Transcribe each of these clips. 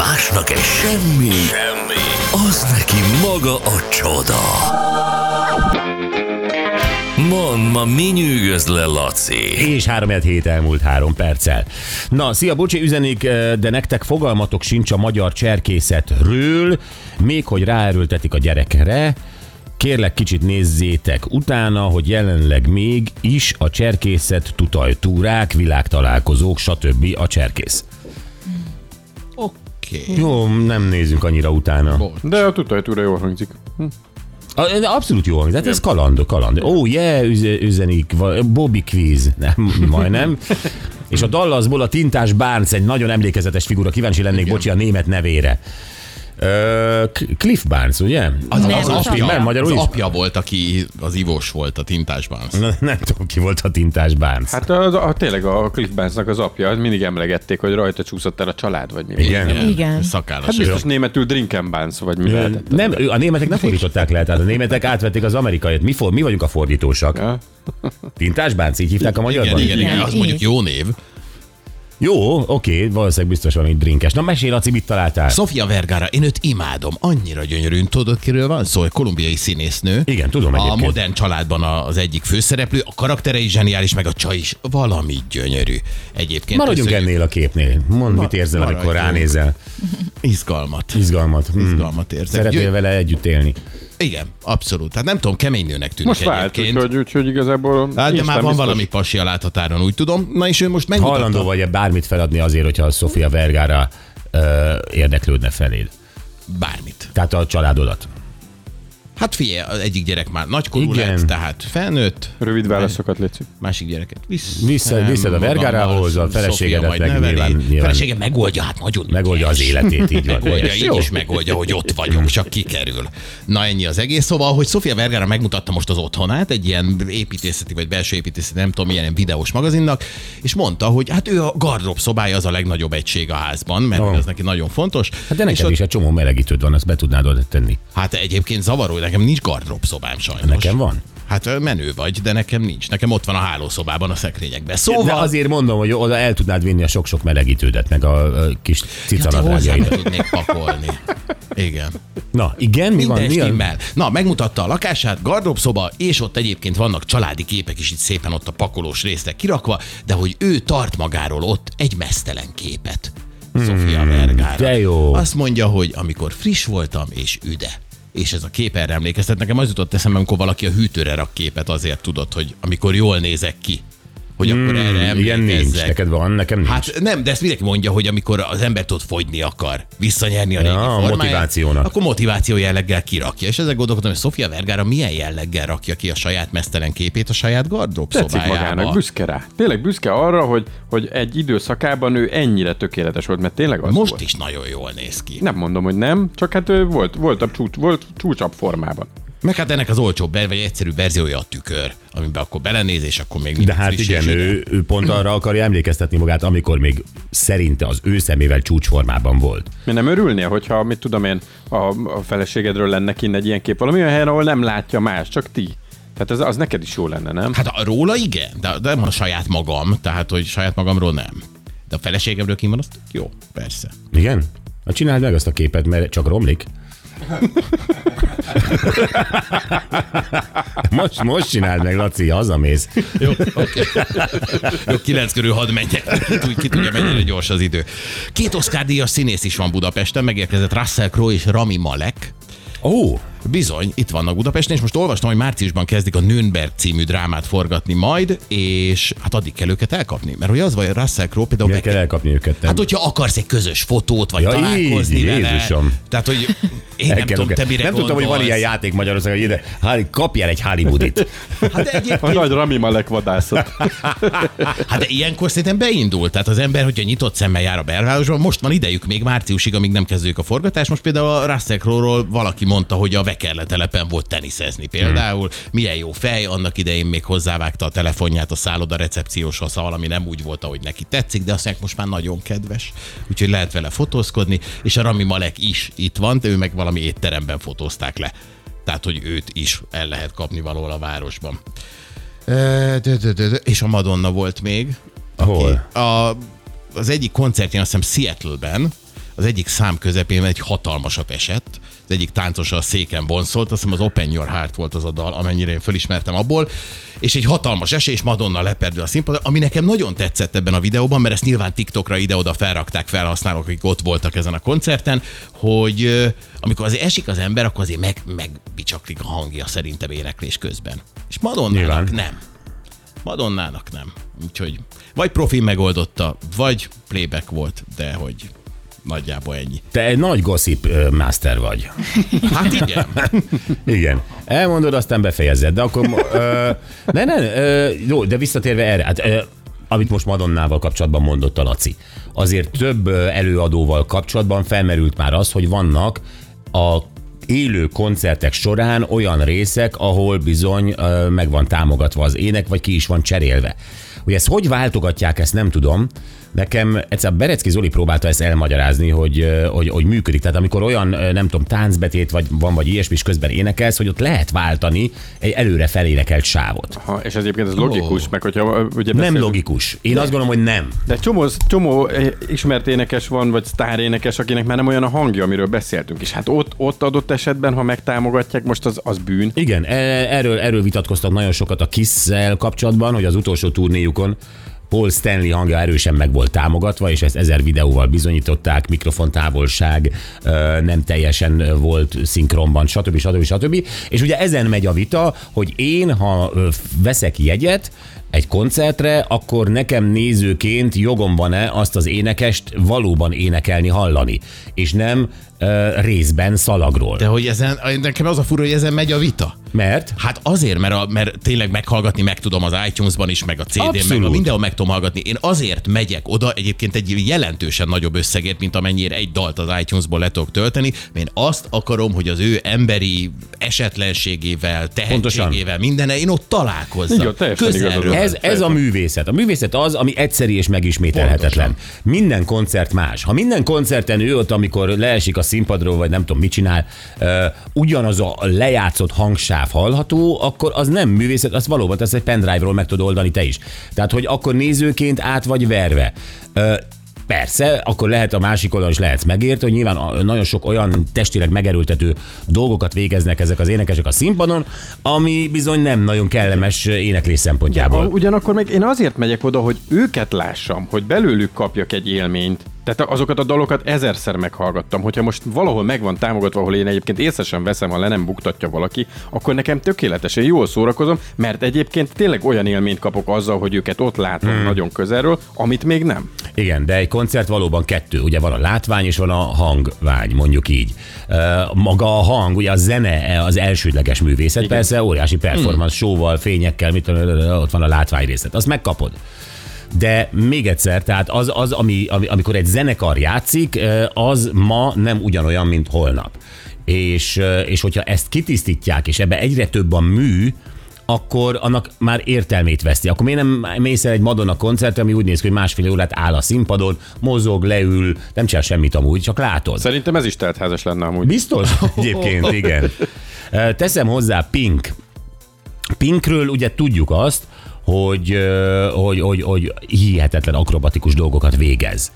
Másnak egy semmi, semmi, az neki maga a csoda. Mond, ma mi nyűgöz le, Laci? És 3 hét elmúlt három perccel. Na, szia, bocsi, üzenik, de nektek fogalmatok sincs a magyar cserkészetről, még hogy ráerőltetik a gyerekre. Kérlek, kicsit nézzétek utána, hogy jelenleg még is a cserkészet tutajtúrák, világtalálkozók, stb. a cserkész. Oké. Jó, nem nézzünk annyira utána. De a tutajtúra jól hangzik. A- de Abszolút jó hangzik, hát ez kaland, kaland. Ó, oh, yeah, üze- üzenik, Bobby Quiz, nem, majdnem. És a Dallasból a Tintás Barnes egy nagyon emlékezetes figura, kíváncsi lennék, bocsi, a német nevére. Cliff Barnes, ugye? Az, Nem, az, az apja, nem, magyarul az is? apja volt, aki az ivós volt a tintásban. Na, nem tudom, ki volt a Tintás Barnes. Hát a, a, tényleg a Cliff Barnesnak az apja, az mindig emlegették, hogy rajta csúszott el a család, vagy mi. volt. Igen. Igen. Szakállas. Hát biztos németül Drinken Barnes, vagy mi lehetett. Nem, ő- a németek nem fordították le, tehát a németek átvették az amerikaiat. Mi, for, mi vagyunk a fordítósak. Ja? Tintás Bánc, így hívták a igen, magyarban? igen, igen, Igen, az így. mondjuk jó név. Jó, oké, valószínűleg biztos valami drinkes. Na mesélj, Laci, mit találtál? Sofia Vergara, én őt imádom, annyira gyönyörű, tudod, kiről van szó, egy kolumbiai színésznő. Igen, tudom A egyébként. modern családban a- az egyik főszereplő, a karaktere is zseniális, meg a csaj is valami gyönyörű. Egyébként Maradjunk köszönjük. ennél a képnél. Mondd, mit érzel, amikor maradjunk. ránézel. Izgalmat. Izgalmat. Hmm. Izgalmat érzek. Szeretnél vele együtt élni. Igen, abszolút. Hát nem tudom, kemény nőnek tűnik Most vált, egyébként. úgyhogy, úgyhogy igazából... Hát, de már van biztos. valami pasi a láthatáron, úgy tudom. Na és ő most megmutatta. Hajlandó vagy-e bármit feladni azért, hogyha a Sofia Vergara ö, érdeklődne feléd? Bármit. Tehát a családodat. Hát figyelj, az egyik gyerek már nagykorú Igen. lett, tehát felnőtt, Rövid válaszokat létszik. másik gyereket visz. Vissza- visszad a Vergárához, a feleségedet meg nyilván- nyilván- Felesége megoldja, hát nagyon Megoldja az ügyes. életét, így van. Megoldja, így is megoldja, hogy ott vagyok, csak kikerül. Na ennyi az egész. Szóval, hogy Sofia Vergara megmutatta most az otthonát egy ilyen építészeti vagy belső építészeti, nem tudom, milyen videós magazinnak, és mondta, hogy hát ő a gardrób szobája az a legnagyobb egység a házban, mert Oh. az neki nagyon fontos. Hát de és neked ott- is egy csomó melegítőd van, azt be tudnád oda tenni. Hát egyébként zavaró, nekem nincs gardrób szobám sajnos. Nekem van. Hát menő vagy, de nekem nincs. Nekem ott van a hálószobában a szekrényekben. De Szóval azért mondom, hogy oda el tudnád vinni a sok-sok melegítődet, meg a, a kis ja, cicanadrágjaidat. tudnék pakolni. Igen. Na, igen, mi van? Minden Mi a... stimmel. Na, megmutatta a lakását, gardróbszoba, és ott egyébként vannak családi képek is itt szépen ott a pakolós részre kirakva, de hogy ő tart magáról ott egy mesztelen képet. Sofia. Hmm, de jó. Azt mondja, hogy amikor friss voltam és üde. És ez a kép erre emlékeztet. Nekem az jutott eszembe, amikor valaki a hűtőre rak képet, azért tudod, hogy amikor jól nézek ki. Hogy akkor erre Hmm, Igen, nincs. emlékezzek. Neked van, nekem nincs. Hát nem, de ezt mindenki mondja, hogy amikor az ember tud fogyni akar, visszanyerni a régi Ja, formáját, motivációnak. akkor motiváció jelleggel kirakja. És ezzel gondolkodom, hogy Sofia Vergara milyen jelleggel rakja ki a saját mesztelen képét a saját gardrób Tetszik magának, büszke rá. Tényleg büszke arra, hogy, hogy egy időszakában ő ennyire tökéletes volt, mert tényleg az Most volt. is nagyon jól néz ki. Nem mondom, hogy nem, csak hát ő volt, volt, a csúcs, volt csúcsabb formában. Meg hát ennek az olcsóbb, vagy egyszerű verziója a tükör, amiben akkor belenéz, és akkor még De hát igen, ő, ő pont arra akarja emlékeztetni magát, amikor még szerinte az ő szemével csúcsformában volt. Mi nem örülnél, hogyha, mit tudom én, a, a feleségedről lenne kinn egy ilyen kép valami olyan helyen, ahol nem látja más, csak ti. Tehát az, az neked is jó lenne, nem? Hát a- róla igen, de, de nem a saját magam, tehát hogy saját magamról nem. De a feleségemről kim van, azt jó, persze. Igen? Na csináld meg azt a képet, mert csak romlik. Most, most csináld meg, Laci, hazamész. Jó, oké. Jó, kilenc körül hadd menjek. Ki, tud- ki tudja, mennyire gyors az idő. Két Oscar díjas színész is van Budapesten, megérkezett Russell Crowe és Rami Malek. Ó, Bizony, itt vannak Budapesten, és most olvastam, hogy márciusban kezdik a Nürnberg című drámát forgatni majd, és hát addig kell őket elkapni. Mert hogy az vagy Russell Crowe például... miért kell elkapni őket? Nem? Hát, hogyha akarsz egy közös fotót, vagy Ja, találkozni így, vele. Jézusom. Tehát, hogy én nem tudom, te mire nem tudtam, hogy van ilyen játék Magyarországon, hogy ide, Há- kapjál egy Hollywoodit. Hát de, A egyébként, nagy Rami Malek vadászat. hát de ilyenkor szerintem beindult. Tehát az ember, hogyha nyitott szemmel jár a belvárosban, most van idejük még márciusig, amíg nem kezdődik a forgatás. Most például a Russell Crowe-ról valaki mondta, hogy a Vekerle telepen volt teniszezni például. Milyen jó fej, annak idején még hozzávágta a telefonját a szálloda recepcióshoz, ha valami nem úgy volt, ahogy neki tetszik, de azt mondják, most már nagyon kedves. Úgyhogy lehet vele fotózkodni, és a Rami Malek is itt van, de ő meg valami étteremben fotózták le. Tehát, hogy őt is el lehet kapni valahol a városban. És a Madonna volt még. Hol? A, az egyik koncertjén, azt hiszem Seattle-ben, az egyik szám közepén egy hatalmasat esett, az egyik táncosa a széken bonszolt, azt hiszem az Open Your Heart volt az a dal, amennyire én fölismertem abból, és egy hatalmas esés, Madonna leperdül a színpadon, ami nekem nagyon tetszett ebben a videóban, mert ezt nyilván TikTokra ide-oda felrakták felhasználók, akik ott voltak ezen a koncerten, hogy amikor azért esik az ember, akkor azért meg, megbicsaklik a hangja szerintem éneklés közben. És Madonnának Nyilván. nem. Madonnának nem. Úgyhogy vagy profi megoldotta, vagy playback volt, de hogy nagyjából ennyi. Te egy nagy gossip master vagy. Hát igen. Igen. Elmondod, aztán befejezed. De akkor... Ö, ne, ne, ö, jó, de visszatérve erre, hát, ö, amit most Madonnával kapcsolatban mondott a Laci. Azért több előadóval kapcsolatban felmerült már az, hogy vannak a élő koncertek során olyan részek, ahol bizony ö, meg van támogatva az ének, vagy ki is van cserélve. Hogy ezt hogy váltogatják, ezt nem tudom. Nekem egyszer Berecki Zoli próbálta ezt elmagyarázni, hogy, hogy, hogy működik. Tehát amikor olyan, nem tudom, táncbetét vagy van, vagy ilyesmi, és közben énekelsz, hogy ott lehet váltani egy előre felénekelt sávot. Ha, és egyébként ez logikus, meg hogyha ugye Nem logikus. Én azt gondolom, hogy nem. De csomó, csomó eh, ismert énekes van, vagy sztárénekes, akinek már nem olyan a hangja, amiről beszéltünk. És hát ott, ott adott esetben, ha megtámogatják, most az, az bűn. Igen, e- erről, erről vitatkoztak nagyon sokat a kiss kapcsolatban, hogy az utolsó turnéjukon Paul Stanley hangja erősen meg volt támogatva, és ezt ezer videóval bizonyították, mikrofontávolság nem teljesen volt szinkronban, stb. stb. stb. És ugye ezen megy a vita, hogy én, ha veszek jegyet, egy koncertre, akkor nekem nézőként jogom van-e azt az énekest valóban énekelni, hallani, és nem részben szalagról. De hogy ezen, nekem az a fura, hogy ezen megy a vita. Mert Hát azért, mert, a, mert tényleg meghallgatni meg tudom az iTunes-ban is, meg a CD-n, meg a mindenhol meg tudom hallgatni. Én azért megyek oda egyébként egy jelentősen nagyobb összegért, mint amennyire egy dalt az iTunes-ból le tudok tölteni. Én azt akarom, hogy az ő emberi esetlenségével, tehetségével, mindenne, én ott találkozzak. Van. ez, ez a művészet. A művészet az, ami egyszeri és megismételhetetlen. Minden koncert más. Ha minden koncerten ő ott, amikor leesik a színpadról, vagy nem tudom, mit csinál, ugyanaz a lejátszott hangsáv hallható, akkor az nem művészet, az valóban ezt egy pendrive-ról meg tudod oldani te is. Tehát, hogy akkor nézőként át vagy verve. Persze, akkor lehet a másik oldalon is lehetsz megért, hogy nyilván nagyon sok olyan testileg megerőltető dolgokat végeznek ezek az énekesek a színpadon, ami bizony nem nagyon kellemes éneklés szempontjából. ugyanakkor meg én azért megyek oda, hogy őket lássam, hogy belőlük kapjak egy élményt. Tehát azokat a dalokat ezerszer meghallgattam. Hogyha most valahol megvan támogatva, ahol én egyébként észre sem veszem, ha le nem buktatja valaki, akkor nekem tökéletesen jól szórakozom, mert egyébként tényleg olyan élményt kapok azzal, hogy őket ott látom hmm. nagyon közelről, amit még nem. Igen, de egy koncert valóban kettő. Ugye van a látvány és van a hangvány, mondjuk így. Maga a hang, ugye a zene az elsődleges művészet, Igen. persze óriási performance, showval, fényekkel, mit tudom, ott van a látvány részlet. Azt megkapod. De még egyszer, tehát az, az ami, ami, amikor egy zenekar játszik, az ma nem ugyanolyan, mint holnap. És, és hogyha ezt kitisztítják, és ebbe egyre több a mű, akkor annak már értelmét veszti. Akkor miért nem mész el egy Madonna koncert, ami úgy néz ki, hogy másfél órát áll a színpadon, mozog, leül, nem csinál semmit amúgy, csak látod. Szerintem ez is teltházas lenne amúgy. Biztos? Egyébként, igen. Teszem hozzá Pink. Pinkről ugye tudjuk azt, hogy, hogy, hogy, hogy hihetetlen akrobatikus dolgokat végez.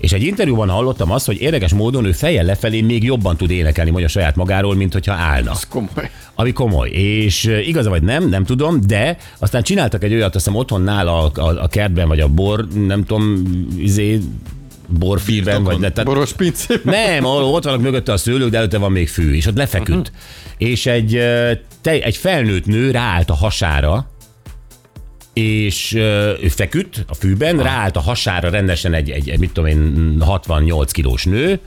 És egy interjúban hallottam azt, hogy érdekes módon ő fejjel lefelé még jobban tud énekelni mondja saját magáról, mint hogyha állna. Ez komoly. Ami komoly. És igaza vagy nem, nem tudom, de aztán csináltak egy olyat, azt hiszem otthon nála a, a, a kertben, vagy a bor, nem tudom, izé, borfűben, vagy tehát Boros pincében. nem, ott vannak mögötte a szőlők, de előtte van még fű, és ott lefeküdt. Uh-huh. És egy, te, egy felnőtt nő ráállt a hasára, és ő feküdt a fűben, ah. ráállt a hasára rendesen egy, egy, egy, mit tudom én, 68 kilós nő,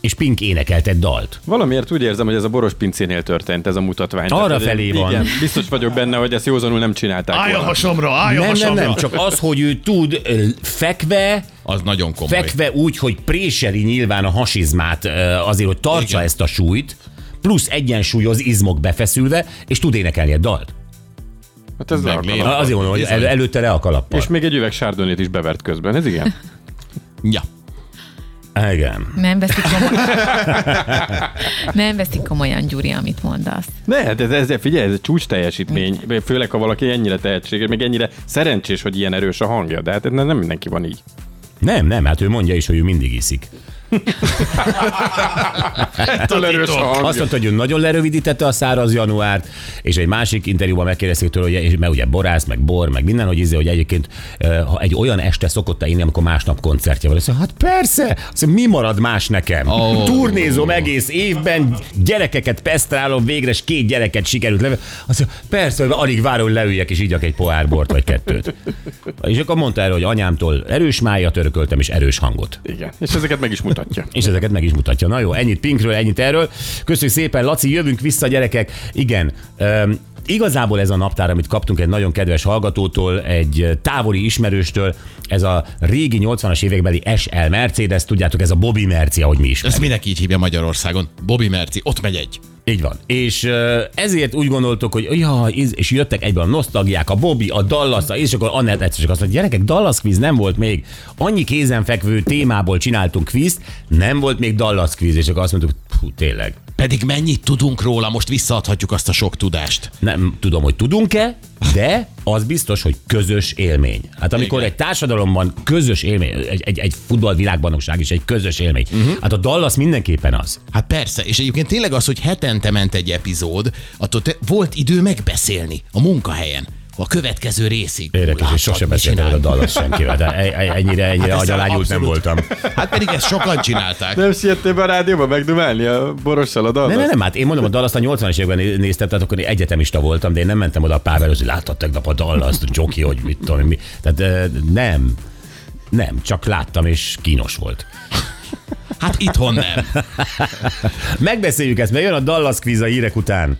és Pink énekelt egy dalt. Valamiért úgy érzem, hogy ez a boros pincénél történt ez a mutatvány. Arra Tehát, felé igen, van. biztos vagyok benne, hogy ezt józanul nem csinálták. Állj a volna. hasamra, állj a Nem, nem, hasamra. nem, csak az, hogy ő tud fekve, Az nagyon komoly. fekve úgy, hogy préseri nyilván a hasizmát azért, hogy tartsa Igen. ezt a súlyt, plusz egyensúlyoz izmok befeszülve, és tud énekelni egy dalt. Hát ez Meg le a kalap. Azért mondom, hogy el, előtte le a kalappal. És még egy üveg sárdonét is bevert közben, ez igen? Ja. Igen. Nem veszik komolyan. nem veszik komolyan, Gyuri, amit mondasz. Ne, de ez, ez, figyelj, ez egy csúcs teljesítmény, főleg ha valaki ennyire tehetséges, még ennyire szerencsés, hogy ilyen erős a hangja, de hát nem nem mindenki van így. Nem, nem, hát ő mondja is, hogy ő mindig iszik. Ettől erős a hangja. Azt mondta, hogy ő nagyon lerövidítette a száraz januárt, és egy másik interjúban megkérdezték tőle, hogy, és- mert ugye borász, meg bor, meg minden, hogy, izé, hogy egyébként ha egy olyan este szokott inni, amikor másnap koncertje van. Azt mondja, hát persze, azt mondja, mi marad más nekem? Oh. Turnézom egész évben, gyerekeket pesztrálom, végre és két gyereket sikerült leve. Azt mondja, persze, hogy alig várom, hogy leüljek és igyak egy pohár bort vagy kettőt. És akkor mondta erre, hogy anyámtól erős mája törököltem és erős hangot. Igen, és ezeket meg is mutatja. És ezeket meg is mutatja. Na jó, ennyit Pinkről, ennyit erről. Köszönjük szépen, Laci, jövünk vissza, gyerekek. Igen, um, Igazából ez a naptár, amit kaptunk egy nagyon kedves hallgatótól, egy távoli ismerőstől, ez a régi 80-as évekbeli SL Mercedes, tudjátok, ez a Bobby Merci, ahogy mi is. Ezt mindenki így hívja Magyarországon. Bobby Merci, ott megy egy. Így van. És ezért úgy gondoltuk, hogy íz- és jöttek egyben a nosztalgiák, a Bobby, a Dallas, és akkor Annett egyszer csak azt mondta, gyerekek, Dallas quiz nem volt még. Annyi kézenfekvő témából csináltunk quizt, nem volt még Dallas quiz, és akkor azt mondtuk, hú, tényleg. Pedig mennyit tudunk róla, most visszaadhatjuk azt a sok tudást. Nem tudom, hogy tudunk-e, de az biztos, hogy közös élmény. Hát amikor Igen. egy társadalomban közös élmény, egy, egy, egy futballvilágbajnokság is egy közös élmény. Uh-huh. Hát a Dallas mindenképpen az. Hát persze, és egyébként tényleg az, hogy hetente ment egy epizód, attól te, volt idő megbeszélni a munkahelyen. A következő részig. Érdekes, és sosem beszéltem a Dallas senkivel, de e- e- ennyire, ennyire Hát agyalányult nem voltam. Hát pedig ezt sokan csinálták. Nem siettél be a rádióba megdumálni a borossal a dallat? Nem, nem, nem, hát én mondom, a Dallas a 80-as években né- néztem, tehát akkor én egyetemista voltam, de én nem mentem oda a Pávelhoz, hogy láttad tegnap a Dallas, a Joki, hogy mit tudom, én, mi. Tehát nem, nem, csak láttam, és kínos volt. Hát itthon nem. Megbeszéljük ezt, mert jön a Dallas quiz a hírek után.